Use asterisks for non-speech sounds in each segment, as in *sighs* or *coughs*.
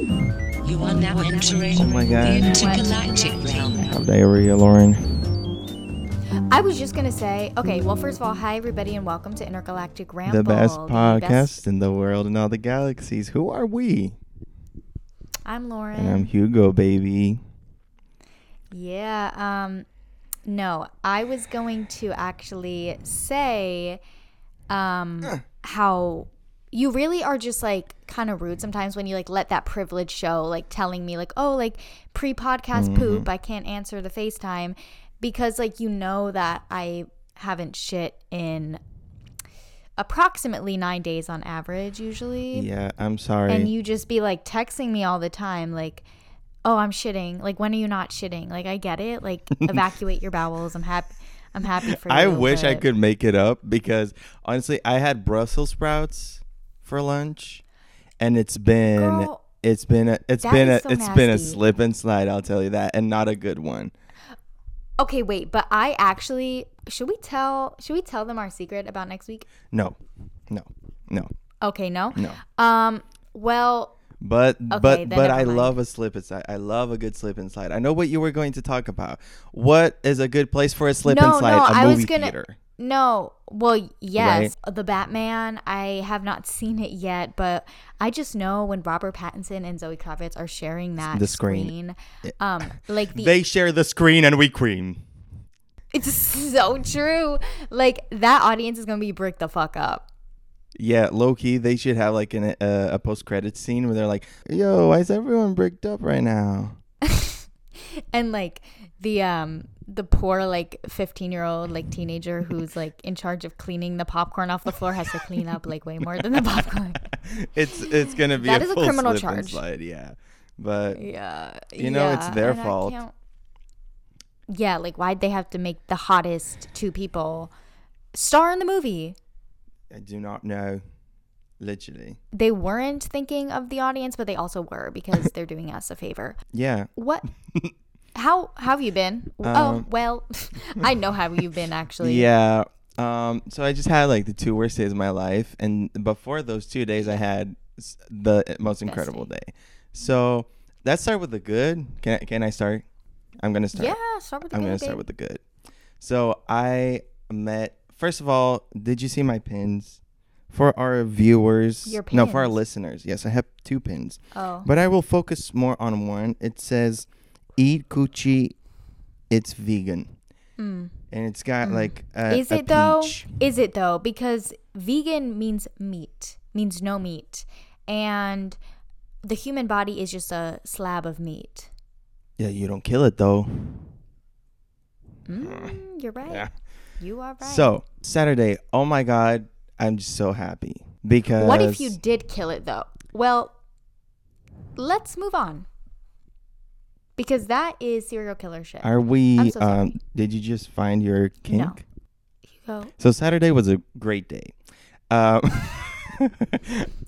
You are now entering Oh my the God. intergalactic realm. Have diarrhea, Lauren. I was just gonna say, okay. Well, first of all, hi everybody, and welcome to Intergalactic Ramble, The best the podcast best- in the world and all the galaxies. Who are we? I'm Lauren. And I'm Hugo, baby. Yeah. Um, no, I was going to actually say, um, how you really are just like kind of rude sometimes when you like let that privilege show, like telling me like, oh, like pre-podcast mm-hmm. poop, I can't answer the FaceTime because like you know that I haven't shit in approximately nine days on average usually. Yeah, I'm sorry. and you just be like texting me all the time like oh i'm shitting. Like when are you not shitting? Like i get it. Like *laughs* evacuate your bowels. I'm happy i'm happy for you I wish I could make it up because honestly, I had Brussels sprouts for lunch, and it's been Girl, it's been a it's been a so it's been a slip and slide. I'll tell you that, and not a good one. okay wait but i actually should we tell should we tell them our secret about next week No, no, no, okay no no. um well But Okay, but but I mind. love a slip and slide. I love a good slip and slide. I know what you were going to talk about. What is a good place for a slip and No, slide? no, a I movie was gonna- theater. No, well, yes, the Batman. I have not seen it yet, but I just know when Robert Pattinson and Zoe Kravitz are sharing that The screen. screen, um, like the They share the screen and we cream. It's so true. Like that audience is gonna be bricked the fuck up. Yeah, low key, they should have like an, uh, a post credit scene where they're like, "Yo, why is everyone bricked up right now?" *laughs* And like the um the poor like 15 year old like teenager who's like in charge of cleaning the popcorn off the floor has to clean up like way more than the popcorn. *laughs* it's it's gonna be That a is a criminal charge. slide, yeah. But Yeah. You know, it's their fault. Yeah, like why'd they have to make the hottest two people star in the movie? I do not know, literally. They weren't thinking of the audience, but they also were because they're doing us a favor. Yeah, What? *laughs* How, how have you been? oh, Um, well, *laughs* I know how you've been actually. *laughs* yeah. Um, so I just had like the two worst days of my life, and before those two days, I had the most incredible day. So let's start with the good. Can I, can I start? I'm gonna start. Yeah, start with the good I'm good, gonna start babe. with the good. So I met. First of all, did you see my pins? For our viewers, Your pins. no, for our listeners. Yes, I have two pins, Oh, but I will focus more on one. It says, "Eat coochie, it's vegan," mm. and it's got like a, is it though? peach. Is it though? Because vegan means meat, means no meat, and the human body is just a slab of meat. Yeah, you don't kill it though. Mm, you're right. Yeah. You are right. So Saturday, oh my god, I'm just so happy because what if you did kill it though? Well, let's move on. Because that is serial killer shit. are we? So um, did you just find your kink? No. You go. So Saturday was a great day. Um, *laughs*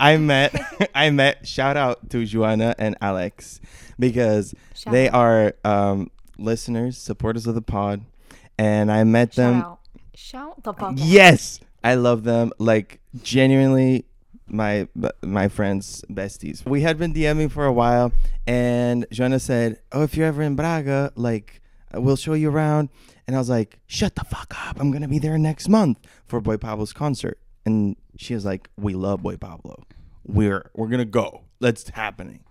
I met *laughs* I met shout out to Joanna and Alex because Shout they out. are um, listeners, supporters of the pod, and I met Shout them. out. Shout the fuck. Yes, I love them. Like genuinely, my my friends, besties. We had been DMing for a while, and Joanna said, "Oh, if you're ever in Braga, like uh, we'll show you around." And I was like, "Shut the fuck up! I'm gonna be there next month for Boy Pablo's concert." And she was like, "We love Boy Pablo. We're we're gonna go. That's happening."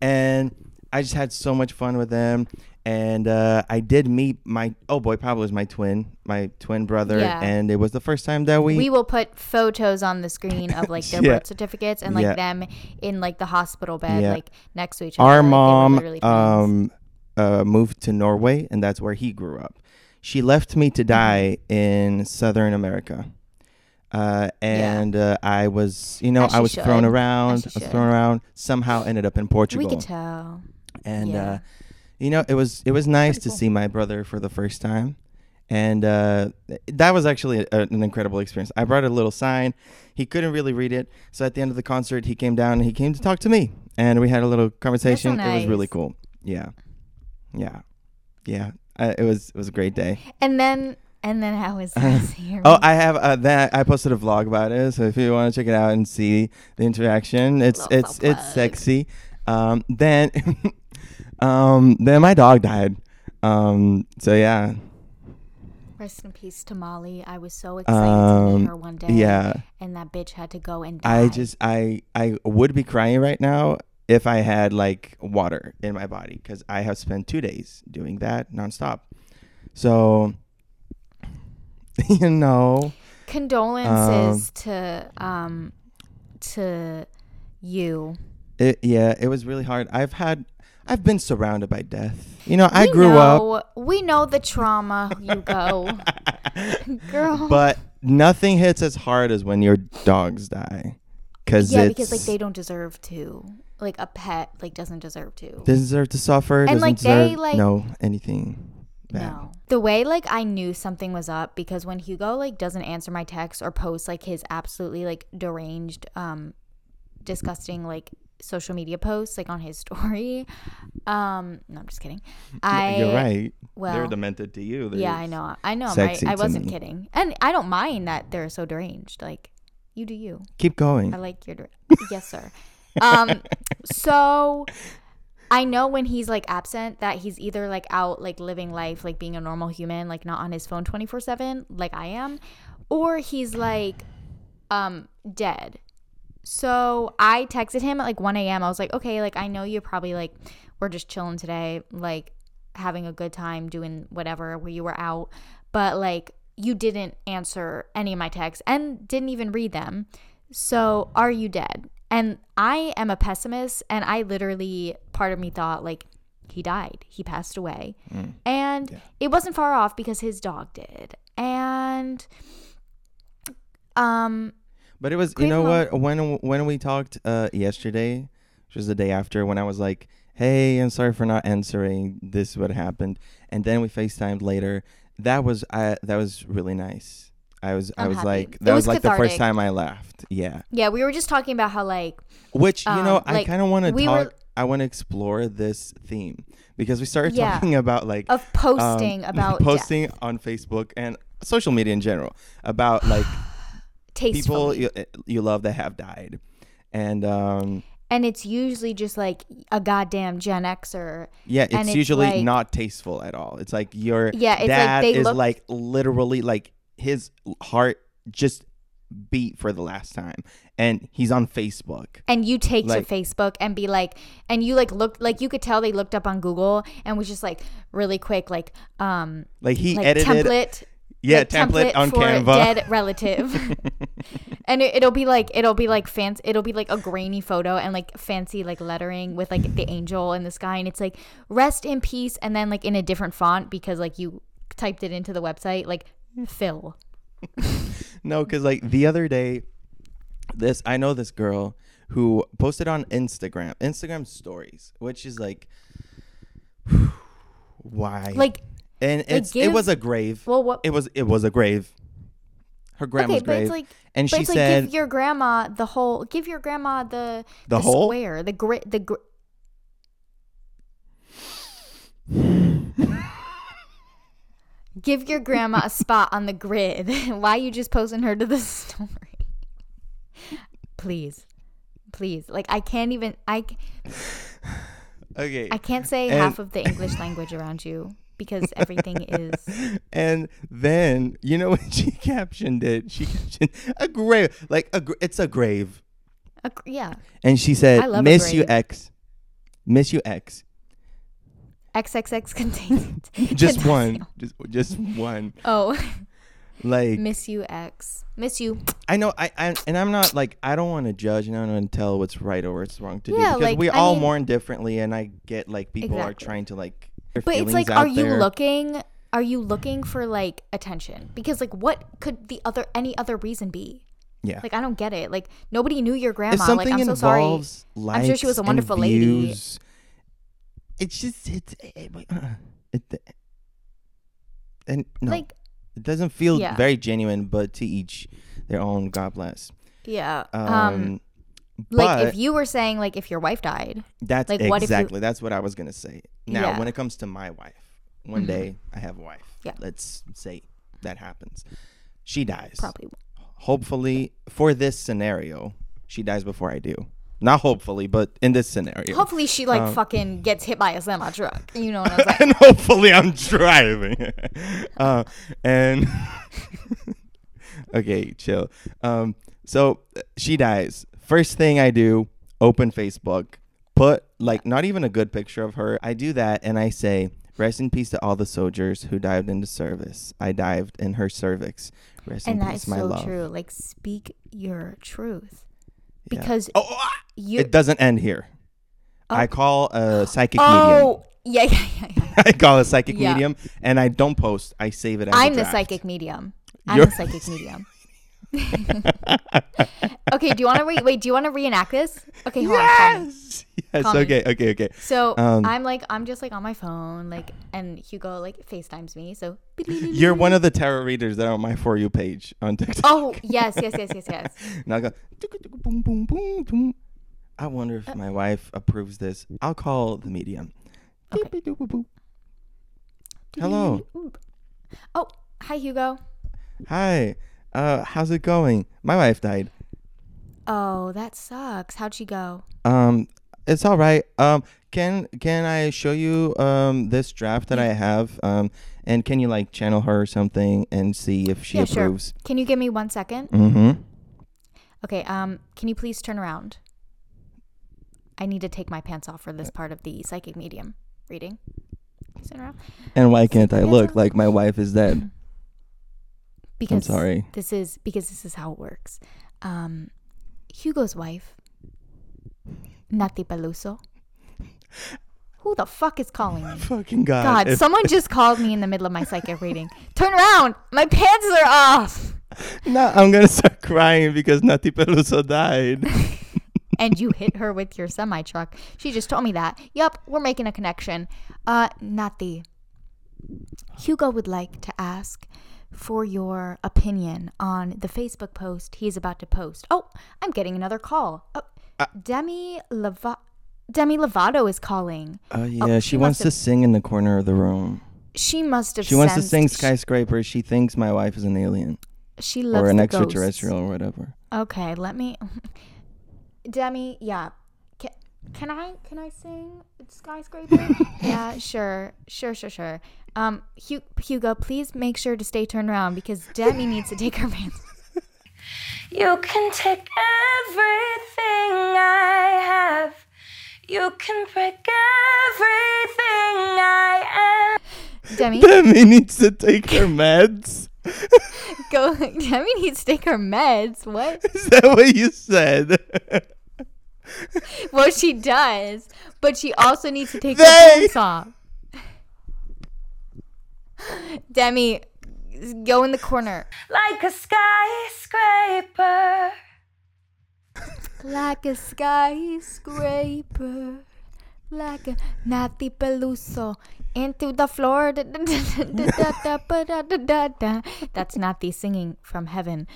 And I just had so much fun with them. And uh, I did meet my oh boy Pablo is my twin, my twin brother, Yeah. and it was the first time that we, We will put photos on the screen of like their *laughs* Yeah. birth certificates and like Yeah. them in like the hospital bed, like next to each other. our like, mom um uh moved to Norway and that's where he grew up. She left me Mm-hmm. to die in Southern America. Uh, and uh, I was, you know, I was thrown around. I was should. thrown around. Somehow ended up in Portugal. we could tell. and uh, you know it was it was nice Pretty to cool. see my brother for the first time. And uh, that was actually a, an incredible experience. I brought a little sign. He couldn't really read it. So at the end of the concert he came down and he came to talk to me. And we had a little conversation. It was really cool. Yeah. Yeah. Yeah. Uh, it was it was a great day. And then and then how was this *laughs* here? oh i have uh, that i posted a vlog about it. So if you want to check it out and see the interaction it's Little it's it's plug. sexy. Um, then, *laughs* um, then my dog died. Um, so yeah, Rest in peace to Molly. I was so excited to Um, meet her one day. yeah. And that bitch had to go and die. I just I I would be crying right now if I had like water in my body because I have spent two days doing that nonstop. So, *laughs* you know, condolences to um to you. it yeah, it was really hard. I've had I've been surrounded by death. You know, I We grew up, know, We know the trauma you go, *laughs* girl. but nothing hits as hard as when your dogs die. Cause yeah, because like they don't deserve to. Like a pet like doesn't deserve to. doesn't deserve to suffer. And, doesn't like, they, like- no anything. Bad. No. The way like I knew something was up because when Hugo like doesn't answer my texts or post like his absolutely like deranged um disgusting like social media posts like on his *laughs* story. Um no, I'm just kidding. I You're right. well, They're demented to you. Yeah, They're- I know. I know. Right. I wasn't me. kidding. And I don't mind that they're so deranged. Like you do you. Keep going. I like your. *laughs* yes, sir. Um, so I know when he's like absent that he's either like out like living life, like being a normal human, like not on his phone twenty four seven, like I am, or he's like, um, dead. So I texted him at like one a.m. I was like, okay, like I know you're probably like we're just chilling today, like having a good time doing whatever where you were out, but like you didn't answer any of my texts and didn't even read them. So, are you dead? And I am a pessimist, and I literally, part of me thought, like, he died. He passed away. And it wasn't far off because his dog did. And, um, But it was, you know mom. what? When when we talked uh, yesterday, which was the day after, when I was like, "Hey, I'm sorry for not answering. This is what happened," and then we Facetimed later. That was I. That was really nice. I was. I I'm was happy. like, It that was, was like the first time I laughed. Yeah. yeah, we were just talking about how, like, Which you know, Um, I like, kind of want to we talk. were- I want to explore this theme because we started Yeah. talking about like of posting um, *laughs* about death. posting on Facebook and social media in general about like people you, you love that have died, and um, and it's usually just like a goddamn Gen Xer. yeah, it's, it's usually like- not tasteful at all. It's like your Yeah, it's like dad they is look- like literally like his heart just beat for the last time, and he's on Facebook. and you take Like- to Facebook and be like, and you like looked like you could tell they looked up on Google and was just like really quick, like um, Like he like edited, template, yeah, like, template, on for Canva. dead *laughs* relative, and it, it'll be like it'll be like fancy, it'll be like a grainy photo and like fancy like lettering with like the angel in the sky, and it's like rest in peace, and then like in a different font because like you typed it into the website, like Phil. *laughs* No, because like the other day, this I know this girl who posted on Instagram, Instagram stories, which is like, *sighs* why? Like and it's it was a grave. well, what? It was it was a grave. Her grandma's okay, but grave, it's like and But she it's said, like give your grandma the whole. Give your grandma the The whole? square, the grit, the gr- *laughs* Give your grandma a spot on the grid. *laughs* Why you just posting her to the *laughs* story? Please, please. Like I can't even. I "Okay." I can't say And- half of the English language around you because everything is. *laughs* and then you know when *laughs* she captioned it? She captioned a grave, like a gr- it's a grave, A, gr- yeah, and she said, I love a "Miss you. X, miss you X." XXX contains. *laughs* Just one, just just one. Oh, Like miss you X. Miss you. I know, I, I and I'm not like I don't want to judge and I don't want to tell what's right or what's wrong to do because like, we I all mean- mourn differently, and I get like people are trying to like. But it's like, are you looking? Are you looking for like attention? Because like, what could the other any other reason be? Yeah. Like, I don't get it. Like, nobody knew your if grandma. something Like, I'm so sorry. involves I'm sure she was a wonderful lady. It's just it's it, uh, it, and no, Like, it doesn't feel Yeah. very genuine. But to each their own. God bless. yeah. Um, Um, like but if you were saying like if your wife died, That's like, what if you- exactly that's what I was gonna say. Now, Yeah. when it comes to my wife, one Mhm. day I have a wife. Yeah. Let's say that happens. She dies. probably. Hopefully, for this scenario, she dies before I do. Not hopefully, but in this scenario. Hopefully, she like Um, fucking gets hit by a semi truck. You know what I'm *laughs* saying? and hopefully I'm driving. *laughs* uh, and *laughs* okay, chill. Um, so she dies. First thing I do, open Facebook, put like not even a good picture of her. I do that and I say, "Rest in peace to all the soldiers who dived into service. I dived in her cervix. Rest and in that peace, is my so love." true. Like, speak your truth. Yeah. Because Oh, ah! you. it doesn't end here. Oh. I call a psychic medium. oh, yeah, yeah, yeah, yeah. *laughs* I call a psychic Yeah. medium, and I don't post. I save it. As a I'm the draft. psychic medium. I'm You're- the psychic medium. *laughs* okay, do you want to re- wait? Do you want to reenact this? Okay, hold on. Yes. Yes. Call me. Okay. Okay. Okay. So Um, I'm like, I'm just like on my phone, like, and Hugo like FaceTimes me. So *laughs* You're one of the tarot readers that are on my for you page on *laughs* TikTok. Oh yes, yes, yes, yes, yes. And I go boom, boom, boom, boom. I wonder if my wife approves this. I'll call the medium. Okay. Hello. Oh, hi Hugo. Hi. Uh, how's it going? My wife died. Oh, that sucks. How'd she go? Um, it's all right. Um, can can I show you um this draft that I have? Um, and can you like channel her or something and see if she yeah, sure. Can you give me one second? Mm-hmm. Okay. Um, can you please turn around? I need to take my pants off for this part of the psychic medium reading. Turn around. And why can't I look like my wife is dead? Because sorry. This is because this is how it works. Um, Hugo's wife, Nati Peluso. Who the fuck is calling me? Fucking God. God, if- someone *laughs* just called me in the middle of my psychic reading. Turn around! My pants are off! no, I'm gonna start crying because Nati Peluso died. *laughs* And you hit her with your semi truck. She just told me that. Yup, we're making a connection. Uh, Nati. Hugo would like to ask for your opinion on the Facebook post he's about to post. Oh, I'm getting another call. Oh, Uh, Demi Lava- Demi Lovato is calling. Oh yeah, she she wants to sing in the corner of the room. She must have. She wants to sing skyscraper. She thinks my wife is an alien She loves or an extraterrestrial or whatever. Okay, let me. *laughs* Demi, yeah. Can, can I can I sing skyscraper? *laughs* yeah, sure, sure, sure, sure. Um, Hu- Hugo, please make sure to stay turned around because Demi needs to take her pants. You can take everything I have. You can break everything I am. Demi, Demi needs to take her meds. *laughs* go. Demi needs to take her meds. What? Is that what you said? *laughs* Well, she does, but she also needs to take her They- pants off. Demi, go in the corner. Like a skyscraper. Like a skyscraper, like a Nati Peluso into the floor. That's Nati singing from heaven.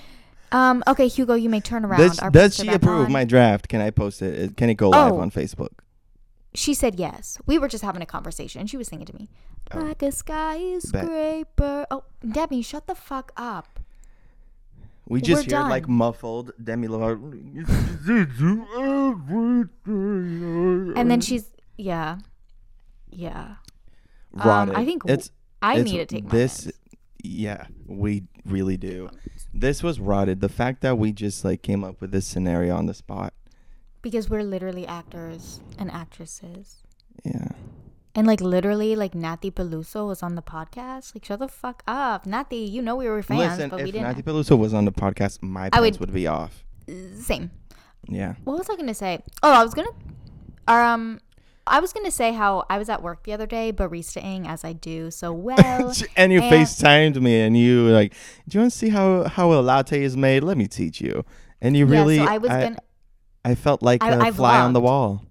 Um. Okay, Hugo, you may turn around. does does she back approve on. my draft? Can I post it? Can it go live Oh. on Facebook? She said yes. We were just having a conversation. She was singing to me. Oh. Like a skyscraper. Oh, Debbie, shut the fuck up. We just We're hear like done. muffled Demi Lovato. And then she's yeah, yeah. rotted. I think w- it's. I need to take my this. meds. Yeah, we really do. This was rotted. The fact that we just like came up with this scenario on the spot. because we're literally actors and actresses. Yeah. And like literally, like Nati Peluso was on the podcast. Like, shut the fuck up, Nati. You know we were fans, Listen, but we if didn't. Nati Peluso was on the podcast, my pants would- would be off. Same. Yeah. What was I gonna say? Oh, I was gonna, um, I was gonna say how I was at work the other day baristaing as I do so *laughs* well. and you and- FaceTimed me and you were like, Do you want to see how, how a latte is made? Let me teach you. And you Yeah, really so I was I, gonna. I felt like I- a I fly on the wall.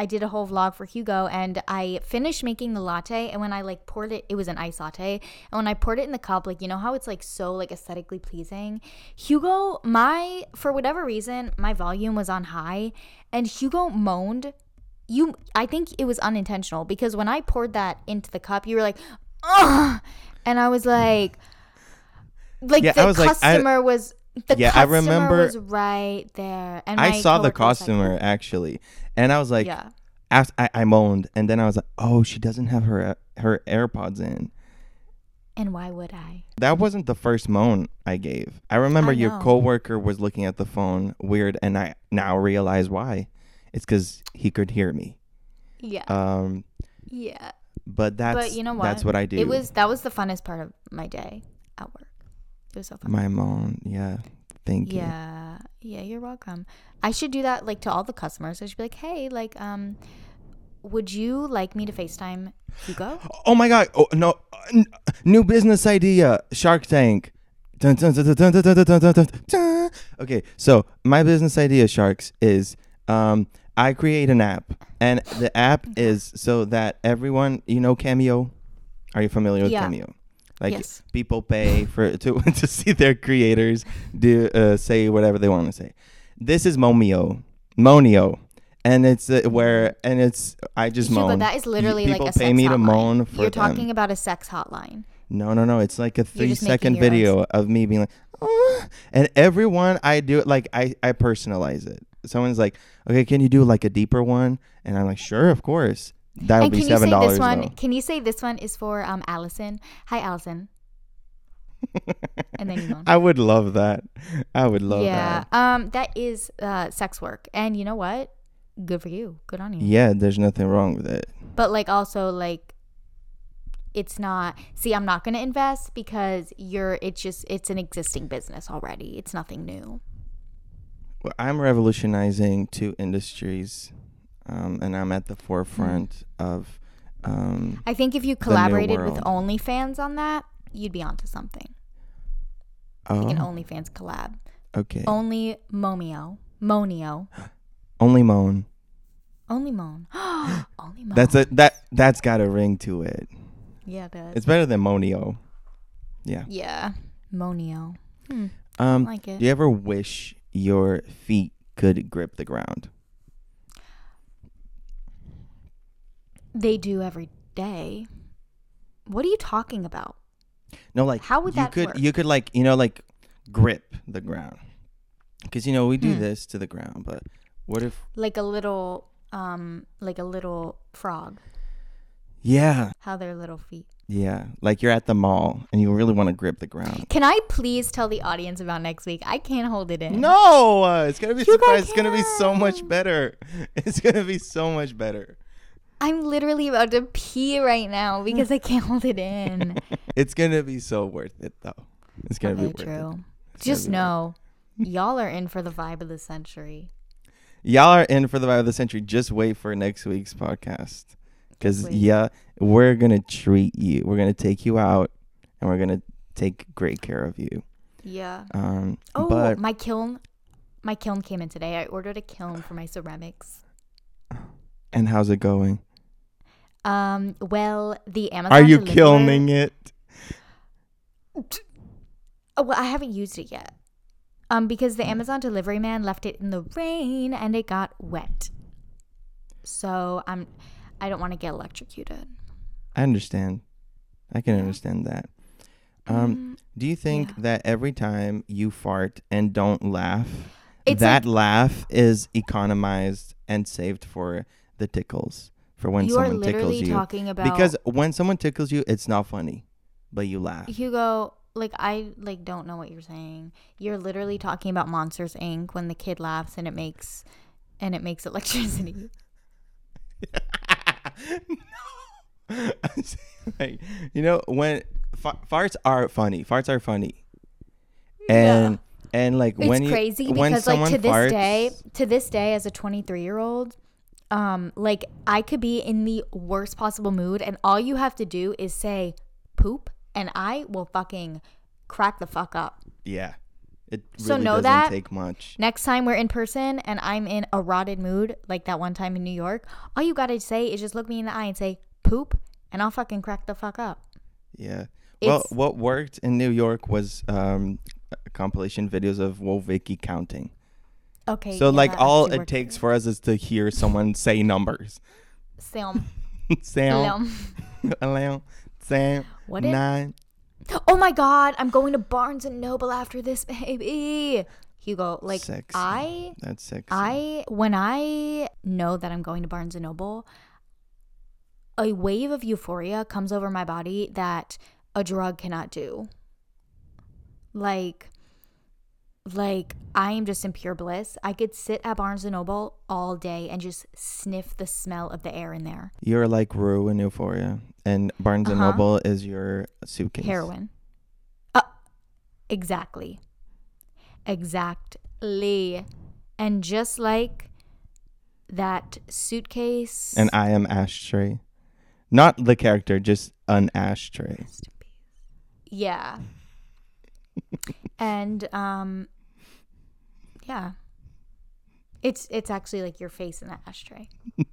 I did a whole vlog for Hugo and I finished making the latte and when I like poured it it was an ice latte and when I poured it in the cup like you know how it's like so like aesthetically pleasing Hugo my for whatever reason my volume was on high and Hugo moaned you I think it was unintentional because when I poured that into the cup you were like Ugh! and I was like like Yeah, the was like, I- customer was The Yeah, I customer remember- was right there, and I saw the was like, customer actually, and I was like, yeah, I, I moaned, and then I was like, oh, she doesn't have her her AirPods in. and why would I? That wasn't the first moan I gave. I remember I your coworker was looking at the phone weird, and I now realize why it's because he could hear me. Yeah. Um, yeah. But that's but you know what? that's what I do. It was that was the funnest part of my day at work. It was so fun. My mom, yeah. Thank you. Yeah. Yeah, you're welcome. I should do that like to all the customers. I should be like, hey, like, um, would you like me to FaceTime Hugo? Oh my god. Oh no. New business idea. Shark Tank. Okay, so my business idea, sharks, is um, I create an app, and the app is so that everyone, you know, Cameo. Are you familiar with Yeah. Cameo? Like Yes. people pay for *laughs* to to see their creators do uh, say whatever they want to say. This is Momio, Monio, and it's uh, where and it's I just moan. that is literally People like a pay me to hotline. moan for You're them. talking about a sex hotline. No, no, no. It's like a three second video of me being like, "Ah," and everyone I do it like I I personalize it. Someone's like, okay, can you do like a deeper one? And I'm like, sure, of course. That would and be can you seven say dollars. this one? Can you say this one is for um Allison? Hi, Allison. *laughs* and then you moan. I would love that. I would love yeah, that. um, that is uh sex work, and you know what? Good for you. Good on you. Yeah, there's nothing wrong with it. but like also like it's not see i'm not going to invest because you're it's just it's an existing business already it's nothing new Well, I'm revolutionizing two industries, um, and I'm at the forefront of. Um, i think if you collaborated with onlyfans on that you'd be onto something like an oh, onlyfans collab okay. only momio monio *gasps* Only moan. only moan *gasps* only moan That's a that that's got a ring to it. yeah it does It's better than Monio. Yeah. yeah monio hmm. Um, like it do you ever wish your feet could grip the ground? they do every day what are you talking about No, like How would you that could work? you could like you know like grip the ground because you know we do Hmm. this to the ground, but what if? like a little um like a little frog Yeah, how their little feet yeah, like you're at the mall and you really want to grip the ground. Can I please tell the audience about next week? I can't hold it in. No, uh, it's gonna be You surprise. It's gonna be so much better. *laughs* It's gonna be so much better. I'm literally about to pee right now because I can't hold it *laughs* in. It's gonna be so worth it though. It's gonna okay, be worth true. it. Just know, y'all are in for the vibe of the century. Y'all are in for the vibe of the century. Just wait for next week's podcast. Because, yeah, we're going to treat you. We're going to take you out and we're going to take great care of you. Yeah. Um, Oh, but my kiln, my kiln came in today. I ordered a kiln for my ceramics. and how's it going? Um. Well, the Amazon. Are you deliverer- killing it? Oh, well, I haven't used it yet. Um, because the Amazon delivery man left it in the rain and it got wet. So I'm, I don't want to get electrocuted. I understand. I can understand that. Um, Mm, do you think yeah. that every time you fart and don't laugh, It's that like- laugh is economized and saved for the tickles for when someone tickles you? talking about because when someone tickles you, it's not funny, but you laugh. Hugo. Like I like don't know what you're saying. You're literally talking about Monsters Inc. when the kid laughs and it makes, and it makes *laughs* electricity. *laughs* *laughs* I'm saying, *laughs* like, you know, when fa- farts are funny, farts are funny, and and like It's when you crazy when because like to this farts, day, to this day, as a 23 year old, um, like I could be in the worst possible mood, and all you have to do is say poop, and I will fucking crack the fuck up. yeah, it So really know doesn't that- take much. Next time we're in person and I'm in a rotted mood, like that one time in New York, all you gotta say is just look me in the eye and say poop, and I'll fucking crack the fuck up. Yeah. Well, what worked in New York was um, compilation videos of Wolvicki counting. Okay. So yeah, like all it takes for us is to hear someone say numbers. Sam. *laughs* Sam, Sam. *laughs* Sam, What if- nine. Oh my god, I'm going to Barnes and Noble after this, baby. Hugo, like Sexy. I That's sexy. I when I know that I'm going to Barnes and Noble, a wave of euphoria comes over my body that a drug cannot do. Like like I am just in pure bliss. I could sit at Barnes and Noble all day and just sniff the smell of the air in there. You're like Rue in Euphoria, and Barnes and Uh-huh. Noble is your suitcase. Heroin. Uh, exactly. Exactly. And just like that suitcase. And I am ashtray, not the character, just an ashtray. yeah. *laughs* and um yeah. It's it's actually like your face in the ashtray. *laughs*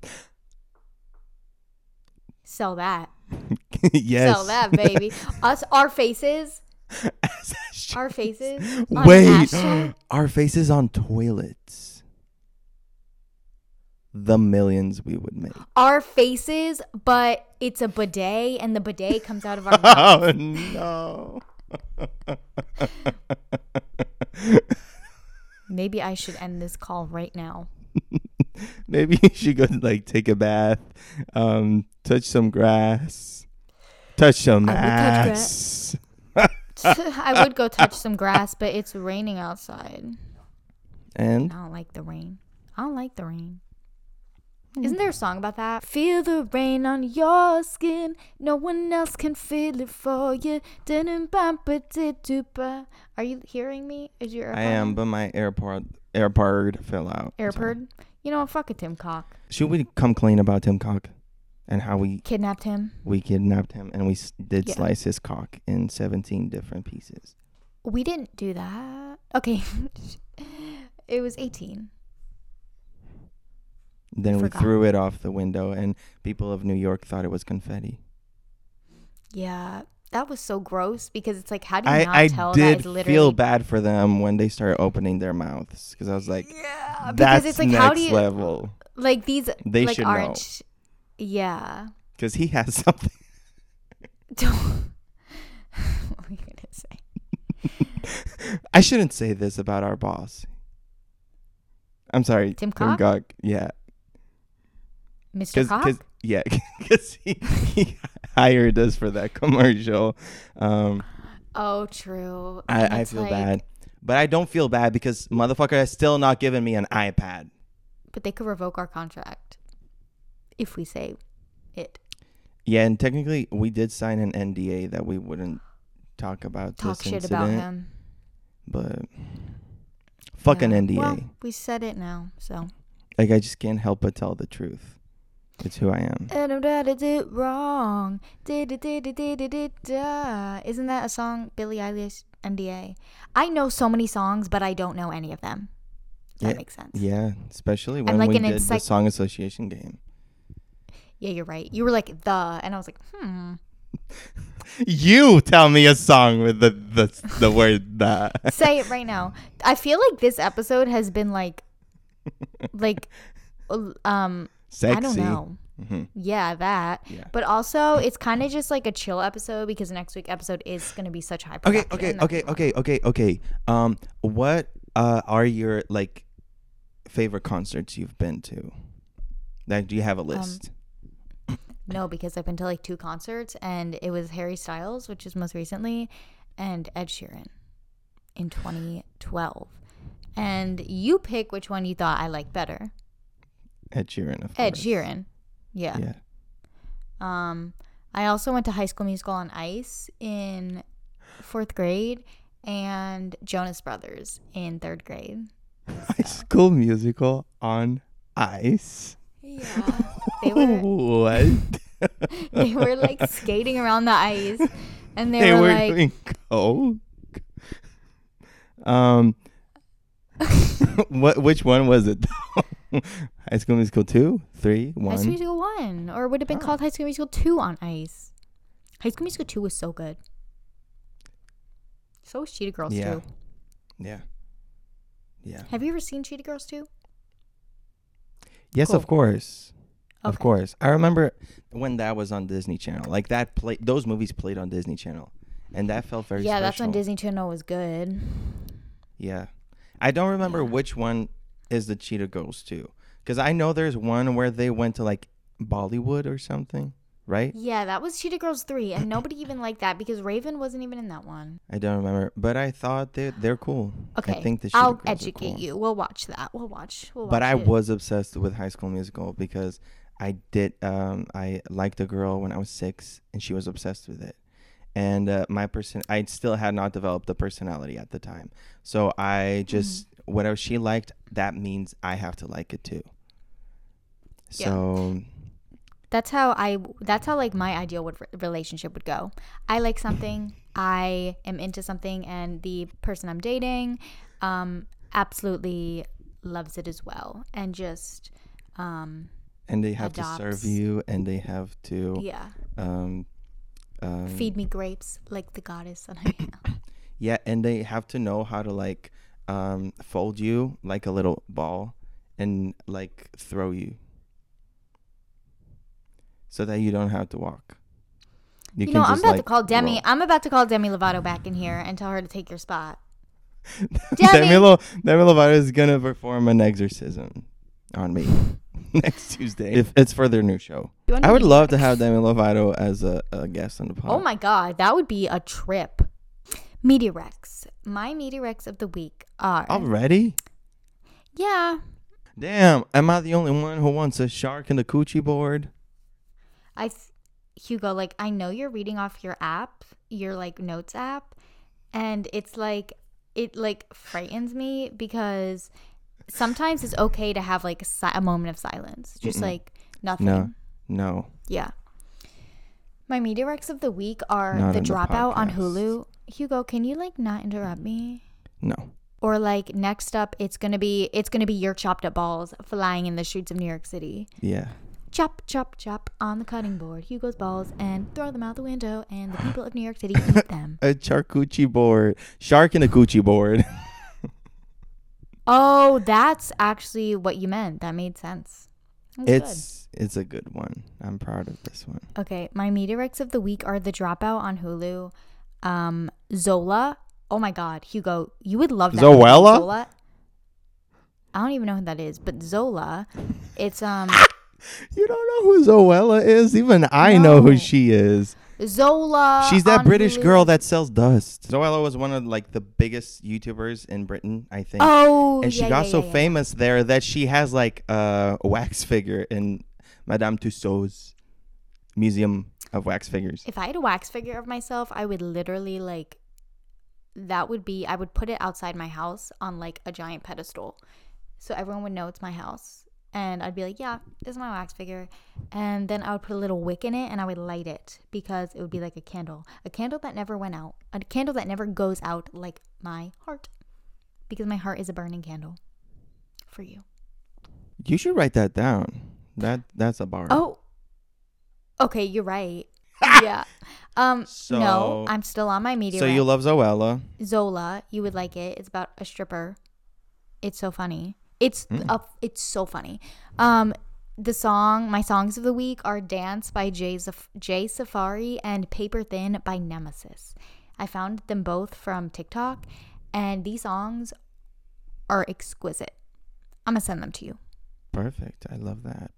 Sell that. *laughs* yes. Sell that, baby. *laughs* Us our faces. Our faces. on Wait, *gasps* our faces on toilets. The millions we would make. our faces, but it's a bidet and the bidet comes out of our oh, mouth. Oh no. Maybe I should end this call right now. *laughs* Maybe you should go like take a bath, um, touch some grass, touch some I would touch ass. *laughs* I would go touch some *laughs* grass, but it's raining outside. And I don't like the rain. I don't like the rain. Mm. Isn't there a song about that? Feel the rain on your skin. No one else can feel it for you. Are you hearing me? Is your I am, but my AirPod AirPod fell out. AirPod? You know what? Fuck a Tim Cock. Should we come clean about Tim Cock and how we Kidnapped him. we kidnapped him and we did Yeah. slice his cock in 17 different pieces. We didn't do that. Okay. *laughs* it was 18. Then we threw it off the window and people of New York thought it was confetti. Yeah. That was so gross because it's like, how do you I, not I tell that did is literally feel bad for them when they started opening their mouths because I was like, Yeah, because it's like, next how do you level. like these? They like should know. Yeah. Because he has *laughs* something. Don't. *laughs* what are you gonna say? I shouldn't say this about our boss. I'm sorry, Tim Cock? Yeah, Mr. Cause, Cock? 'cause- yeah, *laughs* because he, he hired us for that *laughs* commercial. Um, oh, true. I, I feel like- bad, but I don't feel bad because motherfucker has still not given me an iPad. But they could revoke our contract if we say it. Yeah, and technically we did sign an NDA that we wouldn't talk about Talk this shit incident, about him. but fuck an Yeah. NDA. Well, we said it now, so. like I just can't help but tell the truth. It's who I am. And I'm did it wrong. Did it, did it, did it, did it. Isn't that a song, Billie Eilish, NDA? I know so many songs, but I don't know any of them. That Yeah, makes sense. Yeah, especially when like we did the song association game. Yeah, you're right. You were like the, and I was like, hmm. *laughs* You tell me a song with the the the word *laughs* that. Say it right now. I feel like this episode has been like, like, *laughs* um, Sexy. I don't know. Mhm. Yeah, that. Yeah. But also, it's kind of just like a chill episode because next week episode is going to be such high. Okay, okay, okay, okay, okay, okay. Um, what uh are your like favorite concerts you've been to? Like, do you Um, have a list? *coughs* No, because I've been to like two concerts, and it was Harry Styles, which is most recently, and Ed Sheeran in 2012. And you pick which one you thought I liked better. Ed Sheeran, of Ed course. Sheeran. Yeah. Yeah. Um, I also went to High School Musical on Ice in fourth grade, and Jonas Brothers in third grade. *laughs* High School Musical on ice. Yeah, they *laughs* were what? *laughs* they were like skating around the ice, and they, they were, were like, doing coke. Um, what? Which one was it? though? *laughs* High School Musical two, three, High one. School Musical one, or it would have been Oh. called High School Musical two on ice. High School Musical two was so good. So was Cheetah Girls Yeah. too. Yeah. Yeah. Have you ever seen Cheetah Girls two? Yes, of Cool. course. Of course. I remember when that was on Disney Channel. Like that play those movies played on Disney Channel. and that felt very yeah, that's when. Disney Channel was good. Yeah. I don't remember which one is the Cheetah Girls too. Because I know there's one where they went to like Bollywood or something, right? Yeah, that was Cheetah Girls 3, and nobody even liked that because Raven wasn't even in that one. I don't remember. But I thought they they're cool. Okay, I think the Cheetah I'll Girls educate cool. you. We'll watch that. We'll watch. We'll watch But I it. was obsessed with High School Musical because I did um I liked a girl when I was 6 and she was obsessed with it. And uh, my person I still had not developed the personality at the time. So I just Mm-hmm. Whatever she liked that means I have to like it too. Yeah. So That's how I. That's how like my ideal would relationship would go. I like something. I am into something, and the person I'm dating, um, absolutely loves it as well, and just, um, and they have to serve you and they have to yeah, um um, feed me grapes like the goddess that I am. *coughs* yeah and they have to know how to like um fold you like a little ball and like throw you so that you don't have to walk You, know, I'm about to call Demi. roll. I'm about to call Demi Lovato back in here and tell her to take your spot. *laughs* Demi, Demi! Lo- Demi Lovato is gonna perform an exorcism on me *laughs* next Tuesday if it's for their new show. I would love to have Demi Lovato as a, a guest on the pod. Oh my god, that would be a trip. Media Recs. My Media Recs of the week are Already? yeah. Damn, am I the only one who wants a shark in the coochie board? I Hugo, like I know you're reading off your app, your like notes app, and it's like it like frightens me because sometimes it's okay to have like a, si- a moment of silence, just like nothing. No, no. Yeah. My recs of the week are Not the on the dropout on. Hulu. Hugo, can you like not interrupt me? No. Or like next up, it's gonna be it's gonna be your chopped up balls flying in the streets of New York City. Yeah. Chop, chop, chop on the cutting board. Hugo's balls and throw them out the window, and the people of New York City eat them. *laughs* A charcuterie board. Shark in a coochie board. *laughs* Oh, that's actually what you meant. That made sense. That's good. it's it's a good one. I'm proud of this one. Okay, my media recs of the week are The Dropout on Hulu, um, Zola. Oh my God, Hugo, you would love that. Zoella? Zola. I don't even know who that is, but Zola, it's um *laughs* You don't know who Zoella is? Even I know who she is. Zola. She's that on British Hulu. girl that sells dust. Zoella was one of like the biggest YouTubers in Britain, I think. Oh, and she yeah, got yeah, so yeah, yeah. famous there that she has like a wax figure in Madame Tussauds Museum of Wax Figures. If I had a wax figure of myself, I would literally like. That would be. I would put it outside my house on like a giant pedestal, so everyone would know it's my house. And I'd be like, "Yeah, this is my wax figure," and then I would put a little wick in it, and I would light it because it would be like a candle, a candle that never went out, a candle that never goes out, like my heart, because my heart is a burning candle for you. You should write that down. That that's a bar. Oh, okay, you're right. *laughs* yeah. Um. So- no, I'm still on my media. so you love Zoella. Zola, you would like it. It's about a stripper. It's so funny. It's a, it's so funny. Um the song, my songs of the week are Dance by Jay, Zaf- Jay Safari and Paper Thin by Nemesis. I found them both from TikTok and these songs are exquisite. I'm going to send them to you. Perfect. I love that.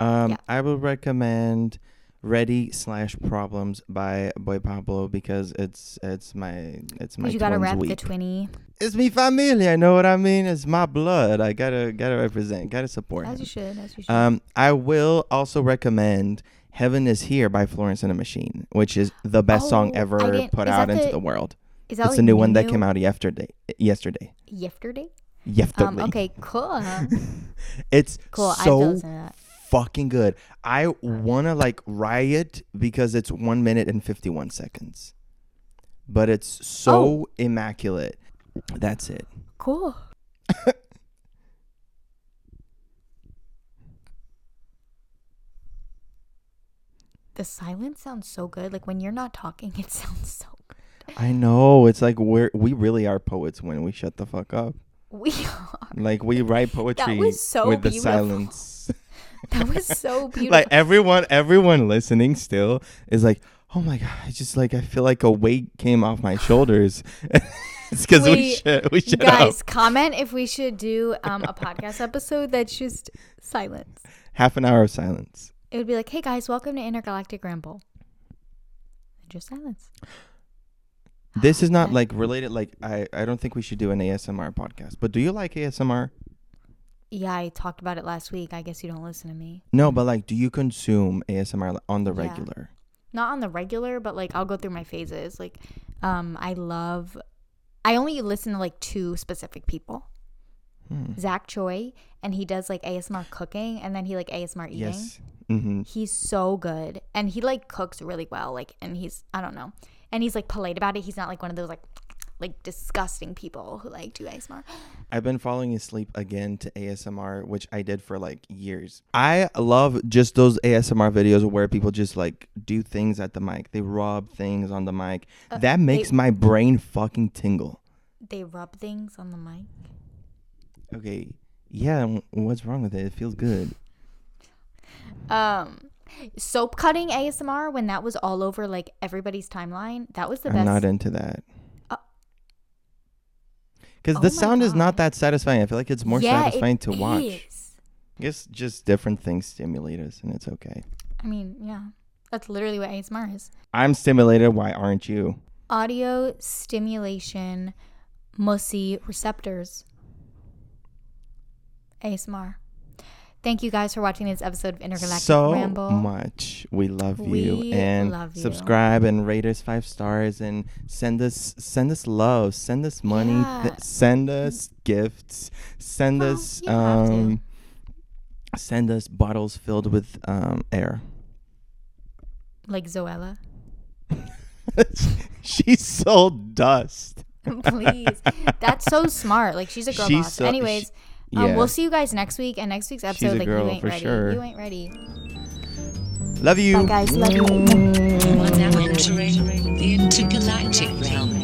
Um, Yeah. I would recommend Ready slash Problems by Boy Pablo because it's it's my it's my you got to twins rep the week. twinny It's me familia. I know what I mean. It's my blood. I gotta gotta represent. Gotta support. as him. you should, as you should. Um, I will also recommend "Heaven Is Here" by Florence and the Machine, which is the best song Oh, I ever put out that into the- the world. Is that It's like the new one that came out yesterday. Yesterday. yesterday? Yesterday. Um, okay, cool. *laughs* It's Cool. I have to so. Fucking good. I wanna like riot because it's one minute and fifty one seconds, but it's so Oh. immaculate. That's it. Cool. *laughs* the silence sounds so good. Like when you're not talking, it *laughs* sounds so good. I know. It's like we're we really are poets when we shut the fuck up. We are. Like we write poetry so with the silence. *laughs* That was so *laughs* beautiful. like everyone everyone listening still is like Oh my god! I just like I feel like a weight came off my shoulders. *laughs* it's because we Wait, should we should Guys, comment if we should do um, a podcast episode that's just silence. half an hour of silence. It would be like, hey guys, welcome to Intergalactic Ramble. And just silence. This is not like related. Like I I don't think we should do an ASMR podcast. But do you like ASMR? Yeah, I talked about it last week. I guess you don't listen to me. No, but like, do you consume ASMR on the Yeah. regular? Not on the regular, but like I'll go through my phases. Like, um, I love. I only listen to like two specific people. Hmm. Zach Choi, and he does like ASMR cooking, and then he like ASMR eating. Yes. Mm-hmm. He's so good, and he like cooks really well. Like, and he's I don't know, and he's like polite about it. He's not like one of those like like disgusting people who like do ASMR. I've been falling asleep again to ASMR, which I did for like years. I love just those ASMR videos where people just like do things at the mic. They rub things on the mic. that makes Uh, they- my brain fucking tingle. They rub things on the mic. Okay. Yeah, what's wrong with it? It feels good. Um, soap cutting ASMR when that was all over like everybody's timeline. That was the best. I'm best. not into that. Uh, Because oh the sound is not that satisfying. I feel like it's more Yeah, it satisfying to watch. is. I guess just different things stimulate us, and it's okay. I mean, yeah, that's literally what ASMR is. I'm stimulated. Why aren't you? Audio stimulation, mussy receptors. ASMR. Thank you guys for watching this episode of Intergalactic so Ramble. much. We love you We and love you. subscribe and rate us five stars and send us send us love, send us money, th- send us gifts, send Well, us you don't have to. um send us bottles filled with um air. Like Zoella. *laughs* she sold dust. *laughs* Please. That's so smart. Like she's a girl She's boss. so- Anyways, sh- um, yeah. we'll see you guys next week. And next week's episode, a like girl you ain't for ready. sure. You ain't ready. Love you. Bye guys. Love you. You are now entering the intergalactic realm.